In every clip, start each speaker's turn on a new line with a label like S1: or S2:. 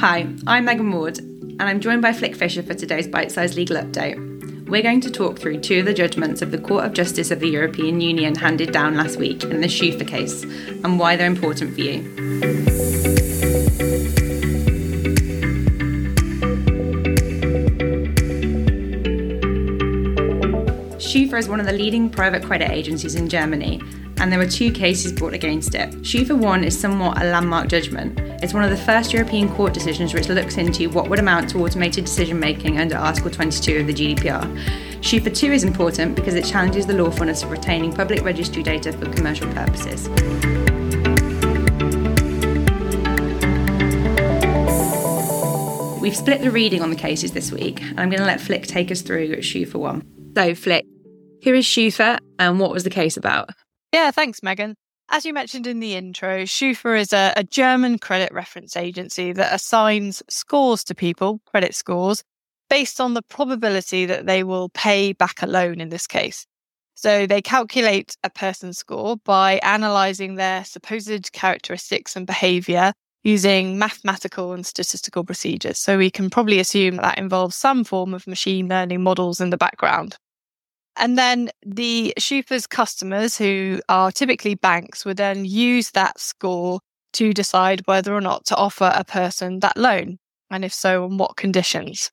S1: Hi, I'm Megan Ward, and I'm joined by Flick Fisher for today's bite sized legal update. We're going to talk through two of the judgments of the Court of Justice of the European Union handed down last week in the Schufa case and why they're important for you. Schufa is one of the leading private credit agencies in Germany and there were two cases brought against it. Schufa 1 is somewhat a landmark judgment. It's one of the first European court decisions which looks into what would amount to automated decision making under Article 22 of the GDPR. Schufa 2 is important because it challenges the lawfulness of retaining public registry data for commercial purposes. We've split the reading on the cases this week, and I'm going to let Flick take us through Schufa 1. So, Flick, who is Schufa and what was the case about?
S2: Yeah, thanks, Megan. As you mentioned in the intro, Schufa is a, a, German credit reference agency that assigns scores to people, credit scores, based on the probability that they will pay back a loan in this case. So they calculate a person's score by analysing their supposed characteristics and behaviour using mathematical and statistical procedures. So we can probably assume that involves some form of machine learning models in the background. And then the Schufa's customers, who are typically banks, would then use that score to decide whether or not to offer a person that loan, and if so, on what conditions.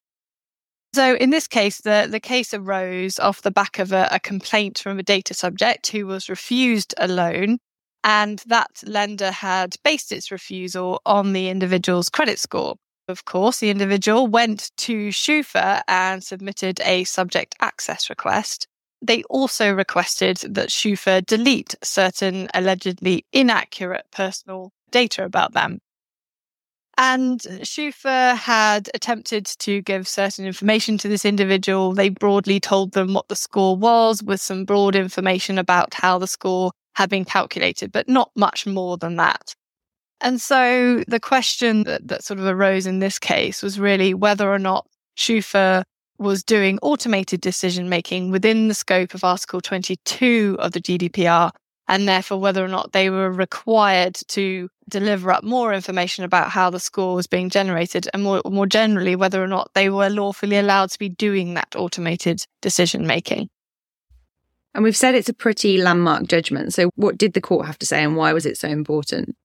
S2: So in this case, the, the case arose off the back of a, a complaint from a data subject who was refused a loan, and that lender had based its refusal on the individual's credit score. Of course, the individual went to Schufa and submitted a subject access request. They also requested that Schufa delete certain allegedly inaccurate personal data about them. And Schufa had attempted to give certain information to this individual. They broadly told them what the score was with some broad information about how the score had been calculated, but not much more than that. And so the question that, that sort of arose in this case was really whether or not Schufa was doing automated decision making within the scope of Article 22 of the GDPR, and therefore whether or not they were required to deliver up more information about how the score was being generated, and more, more generally, whether or not they were lawfully allowed to be doing that automated decision making.
S1: And we've said it's a pretty landmark judgment. So, what did the court have to say, and why was it so important?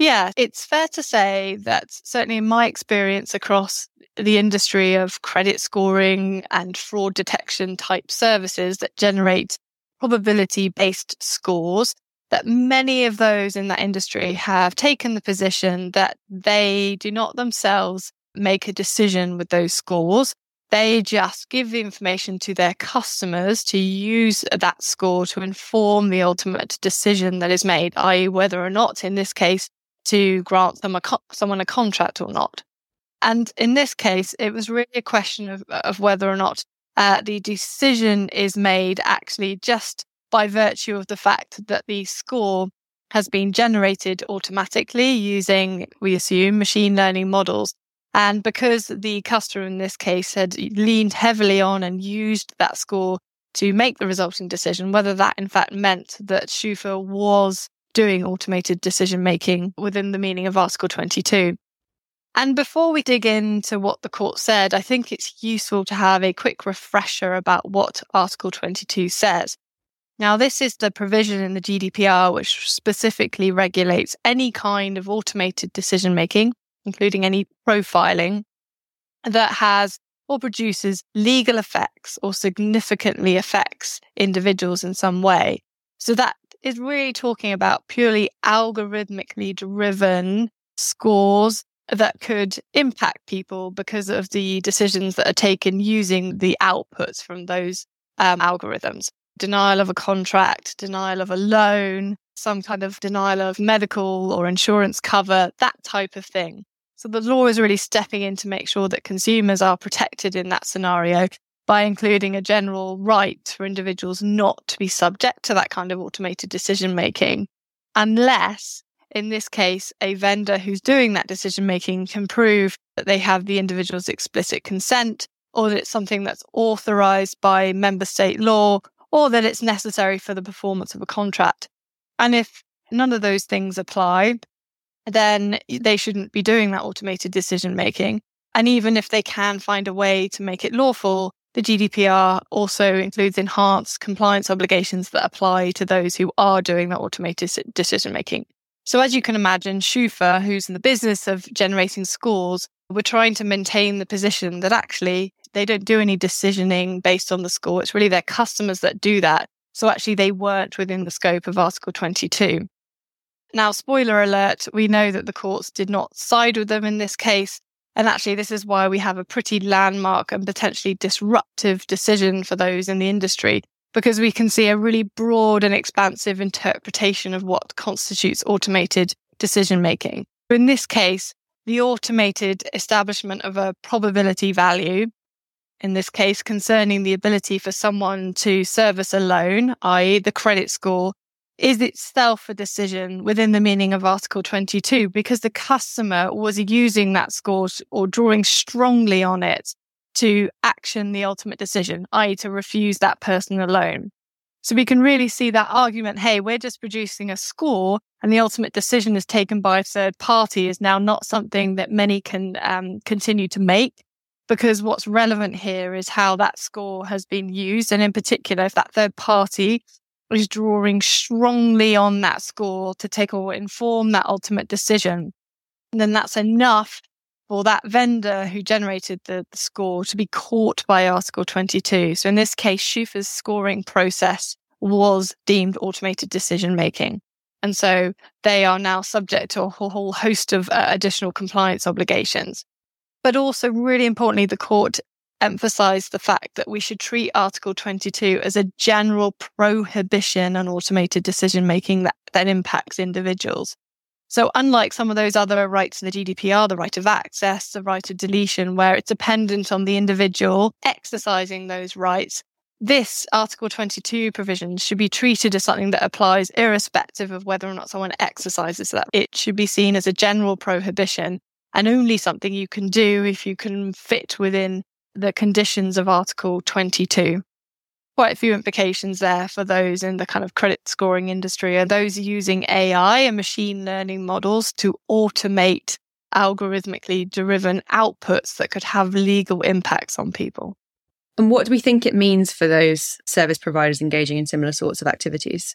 S2: Yeah, it's fair to say that certainly in my experience across the industry of credit scoring and fraud detection type services that generate probability based scores, that many of those in that industry have taken the position that they do not themselves make a decision with those scores. They just give the information to their customers to use that score to inform the ultimate decision that is made, i.e., whether or not, in this case, to grant them a co- someone a contract or not. And in this case, it was really a question of, of whether or not uh, the decision is made actually just by virtue of the fact that the score has been generated automatically using, we assume, machine learning models. And because the customer in this case had leaned heavily on and used that score to make the resulting decision, whether that in fact meant that Schufa was doing automated decision making within the meaning of Article 22. And before we dig into what the court said, I think it's useful to have a quick refresher about what Article 22 says. Now, this is the provision in the GDPR which specifically regulates any kind of automated decision making, including any profiling, that has or produces legal effects or significantly affects individuals in some way. So that is really talking about purely algorithmically driven scores that could impact people because of the decisions that are taken using the outputs from those um, algorithms. Denial of a contract, denial of a loan, some kind of denial of medical or insurance cover, that type of thing. So the law is really stepping in to make sure that consumers are protected in that scenario by including a general right for individuals not to be subject to that kind of automated decision making, unless, in this case, a vendor who's doing that decision making can prove that they have the individual's explicit consent or that it's something that's authorized by member state law or that it's necessary for the performance of a contract. And if none of those things apply, then they shouldn't be doing that automated decision making. And even if they can find a way to make it lawful, the GDPR also includes enhanced compliance obligations that apply to those who are doing that automated decision making. So, as you can imagine, Schufa, who's in the business of generating scores, we're trying to maintain the position that actually they don't do any decisioning based on the score. It's really their customers that do that. So, actually, they weren't within the scope of Article 22. Now, spoiler alert, we know that the courts did not side with them in this case. And actually, this is why we have a pretty landmark and potentially disruptive decision for those in the industry, because we can see a really broad and expansive interpretation of what constitutes automated decision making. In this case, the automated establishment of a probability value, in this case concerning the ability for someone to service a loan, i.e., the credit score, is itself a decision within the meaning of Article 22 because the customer was using that score or drawing strongly on it to action the ultimate decision, i.e., to refuse that person a loan. So we can really see that argument hey, we're just producing a score and the ultimate decision is taken by a third party is now not something that many can um, continue to make because what's relevant here is how that score has been used. And in particular, if that third party is drawing strongly on that score to take or inform that ultimate decision, then that's enough for that vendor who generated the, the, score to be caught by Article 22. So in this case, Schufa's scoring process was deemed automated decision making. And so they are now subject to a whole host of uh, additional compliance obligations. But also, really importantly, the court emphasized the fact that we should treat Article 22 as a general prohibition on automated decision making that, that impacts individuals. So, unlike some of those other rights in the GDPR, the right of access, the right of deletion, where it's dependent on the individual exercising those rights, this Article 22 provision should be treated as something that applies irrespective of whether or not someone exercises that. It should be seen as a general prohibition and only something you can do if you can fit within the conditions of Article 22. Quite a few implications there for those in the kind of credit scoring industry are those using AI and machine learning models to automate algorithmically driven outputs that could have legal impacts on people.
S1: And what do we think it means for those service providers engaging in similar sorts of activities?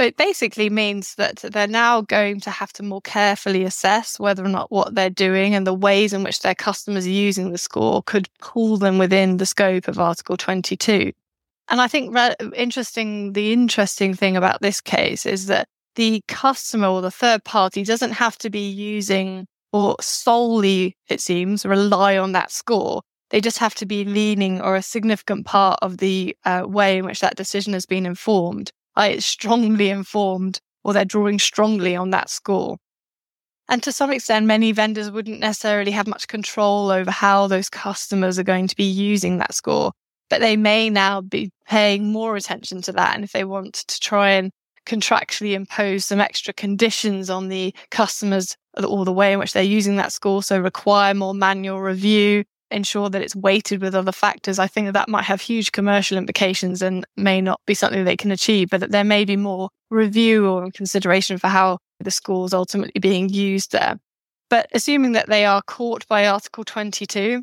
S2: So, it basically means that they're now going to have to more carefully assess whether or not what they're doing and the ways in which their customers are using the score could pull them within the scope of Article 22. And I think re- interesting, the interesting thing about this case is that the customer or the third party doesn't have to be using or solely, it seems, rely on that score. They just have to be leaning or a significant part of the uh, way in which that decision has been informed it's strongly informed or they're drawing strongly on that score. And to some extent, many vendors wouldn't necessarily have much control over how those customers are going to be using that score, but they may now be paying more attention to that. And if they want to try and contractually impose some extra conditions on the customers or the way in which they're using that score, so require more manual review, ensure that it's weighted with other factors, I think that that might have huge commercial implications and may not be something they can achieve, but that there may be more review or consideration for how the score is ultimately being used there. But assuming that they are caught by Article 22,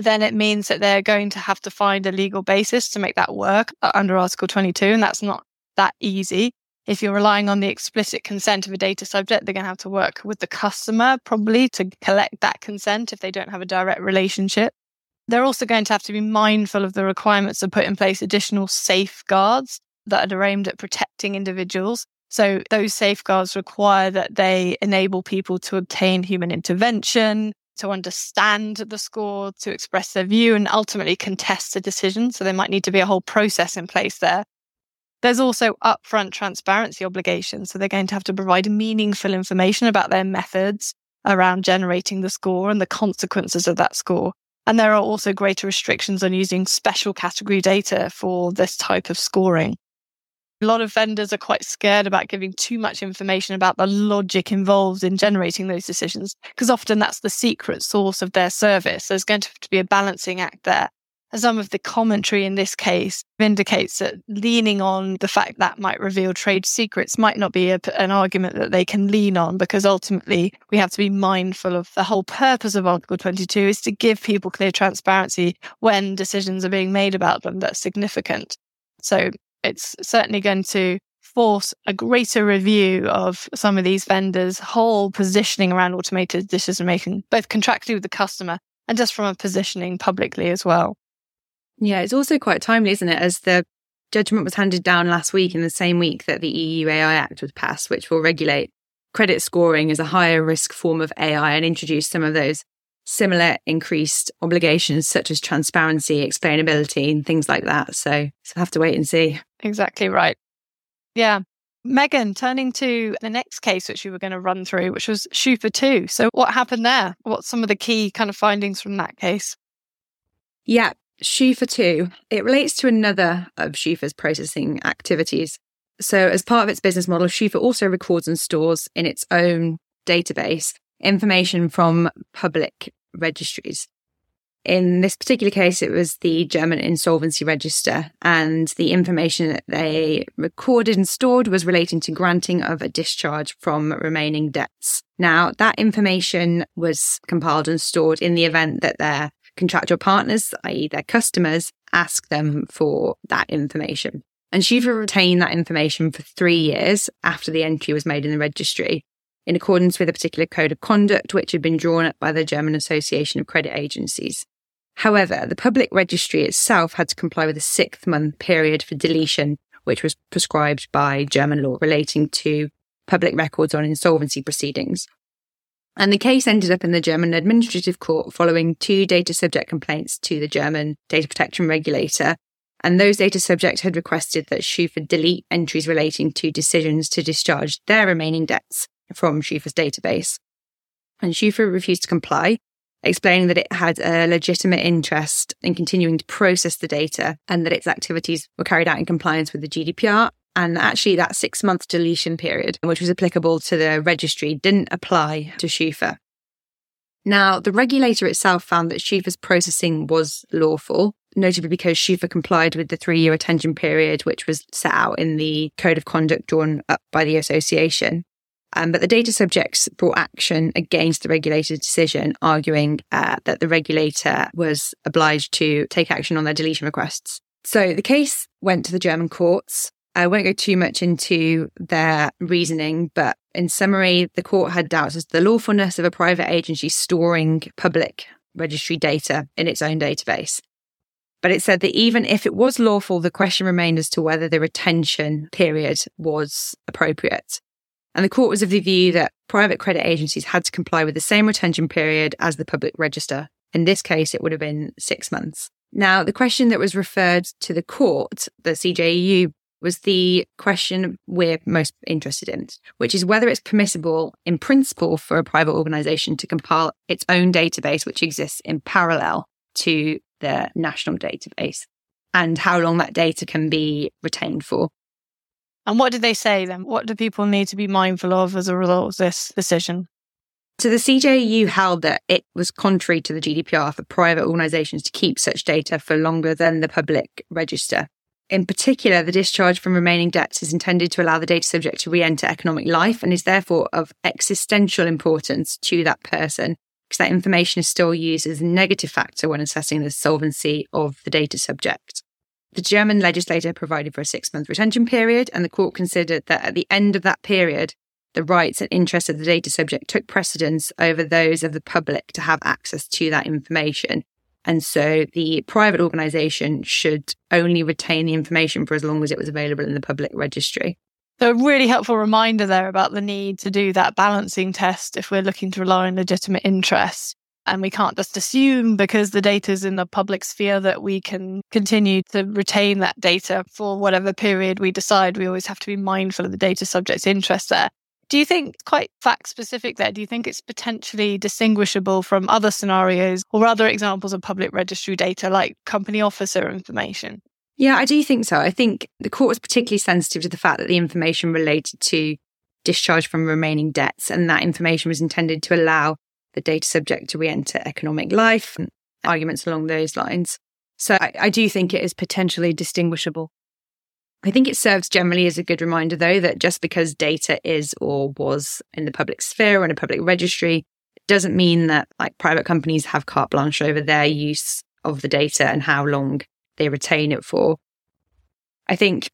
S2: then it means that they're going to have to find a legal basis to make that work uh, under Article 22. And that's not that easy. If you're relying on the explicit consent of a data subject, they're going to have to work with the customer probably to collect that consent if they don't have a direct relationship. They're also going to have to be mindful of the requirements to put in place additional safeguards that are aimed at protecting individuals. So those safeguards require that they enable people to obtain human intervention, to understand the score, to express their view and ultimately contest the decision. So there might need to be a whole process in place there. There's also upfront transparency obligations. So they're going to have to provide meaningful information about their methods around generating the score and the consequences of that score. And there are also greater restrictions on using special category data for this type of scoring. A lot of vendors are quite scared about giving too much information about the logic involved in generating those decisions, because often that's the secret source of their service. There's going to to be a balancing act there. Some of the commentary in this case indicates that leaning on the fact that might reveal trade secrets might not be a, an argument that they can lean on because ultimately we have to be mindful of the whole purpose of Article 22 is to give people clear transparency when decisions are being made about them that's significant. So it's certainly going to force a greater review of some of these vendors' whole positioning around automated decision making, both contractually with the customer and just from a positioning publicly as well.
S1: Yeah, it's also quite timely, isn't it? As the judgment was handed down last week in the same week that the EU AI Act was passed, which will regulate credit scoring as a higher risk form of AI and introduce some of those similar increased obligations such as transparency, explainability, and things like that. So, so have to wait and see.
S2: Exactly right. Yeah. Megan, turning to the next case, which we were going to run through, which was Schufa 2. So, what happened there? What's some of the key kind of findings from that case?
S1: Yeah, Schufa 2, it relates to another of Schufa's processing activities. So, as part of its business model, Schufa also records and stores in its own database information from public registries. In this particular case, it was the German Insolvency Register, and the information that they recorded and stored was relating to granting of a discharge from remaining debts. Now, that information was compiled and stored in the event that their contractual partners, i.e., their customers, ask them for that information. And Schufa retained that information for three years after the entry was made in the registry, in accordance with a particular code of conduct which had been drawn up by the German Association of Credit Agencies. However, the public registry itself had to comply with a six month period for deletion, which was prescribed by German law relating to public records on insolvency proceedings. And the case ended up in the German Administrative Court following two data subject complaints to the German data protection regulator. And those data subjects had requested that Schufa delete entries relating to decisions to discharge their remaining debts from Schufa's database. And Schufa refused to comply, explaining that it had a legitimate interest in continuing to process the data and that its activities were carried out in compliance with the GDPR and actually, that six month deletion period, which was applicable to the registry, didn't apply to Schufa. Now, the regulator itself found that Schufa's processing was lawful, notably because Schufa complied with the three year retention period, which was set out in the code of conduct drawn up by the association. Um, but the data subjects brought action against the regulator's decision, arguing uh, that the regulator was obliged to take action on their deletion requests. So the case went to the German courts. I won't go too much into their reasoning, but in summary, the court had doubts as to the lawfulness of a private agency storing public registry data in its own database. But it said that even if it was lawful, the question remained as to whether the retention period was appropriate. And the court was of the view that private credit agencies had to comply with the same retention period as the public register. In this case, it would have been six months. Now, the question that was referred to the court, the CJEU was the question we're most interested in, which is whether it's permissible in principle for a private organization to compile its own database, which exists in parallel to the national database, and how long that data can be retained for.
S2: And what did they say then? What do people need to be mindful of as a result of this decision?
S1: So the CJEU held that it was contrary to the GDPR for private organisations to keep such data for longer than the public register. In particular, the discharge from remaining debts is intended to allow the data subject to re enter economic life and is therefore of existential importance to that person because that information is still used as a negative factor when assessing the solvency of the data subject. The German legislator provided for a six month retention period, and the court considered that at the end of that period, the rights and interests of the data subject took precedence over those of the public to have access to that information. And so the private organization should only retain the information for as long as it was available in the public registry.
S2: So, a really helpful reminder there about the need to do that balancing test if we're looking to rely on legitimate interest. And we can't just assume because the data is in the public sphere that we can continue to retain that data for whatever period we decide. We always have to be mindful of the data subject's interest there. Do you think quite fact specific there? Do you think it's potentially distinguishable from other scenarios or other examples of public registry data like company officer information?
S1: Yeah, I do think so. I think the court was particularly sensitive to the fact that the information related to discharge from remaining debts and that information was intended to allow the data subject to re enter economic life and arguments along those lines. So I, I do think it is potentially distinguishable. I think it serves generally as a good reminder, though, that just because data is or was in the public sphere or in a public registry doesn't mean that like private companies have carte blanche over their use of the data and how long they retain it for. I think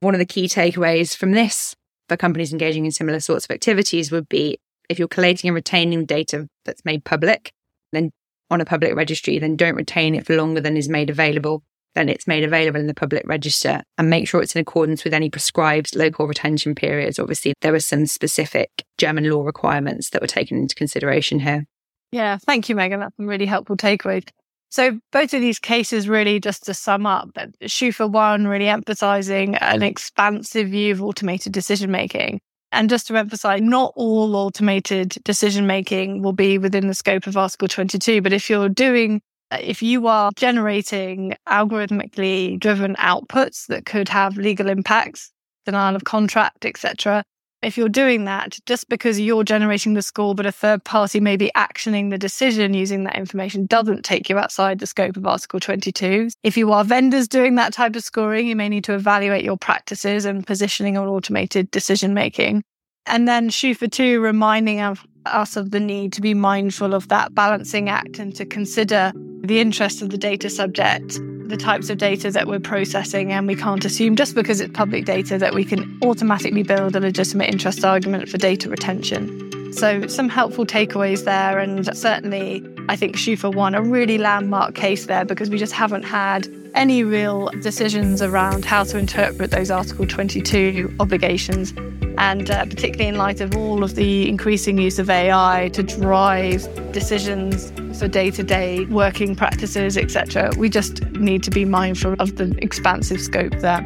S1: one of the key takeaways from this for companies engaging in similar sorts of activities would be if you're collating and retaining data that's made public, then on a public registry, then don't retain it for longer than is made available. Then it's made available in the public register and make sure it's in accordance with any prescribed local retention periods. Obviously, there were some specific German law requirements that were taken into consideration here.
S2: Yeah, thank you, Megan. That's a really helpful takeaway. So both of these cases really just to sum up, Schufa one really emphasizing an expansive view of automated decision making. And just to emphasize, not all automated decision making will be within the scope of Article 22. But if you're doing, if you are generating algorithmically driven outputs that could have legal impacts, denial of contract, etc., if you're doing that, just because you're generating the score, but a third party may be actioning the decision using that information doesn't take you outside the scope of Article 22. If you are vendors doing that type of scoring, you may need to evaluate your practices and positioning on automated decision making. And then Schufa 2 reminding of us of the need to be mindful of that balancing act and to consider the interest of the data subject the types of data that we're processing, and we can't assume just because it's public data that we can automatically build a legitimate interest argument for data retention. So, some helpful takeaways there, and certainly I think Schufa one a really landmark case there because we just haven't had any real decisions around how to interpret those Article 22 obligations. And uh, particularly in light of all of the increasing use of AI to drive decisions for day to day working practices, etc., we just need to be mindful of the expansive scope there.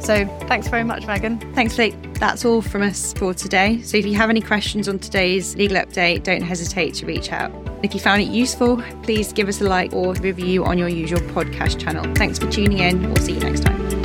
S2: So thanks very much, Megan.
S1: Thanks, Lee. That's all from us for today. So if you have any questions on today's legal update, don't hesitate to reach out. If you found it useful, please give us a like or review on your usual podcast channel. Thanks for tuning in. We'll see you next time.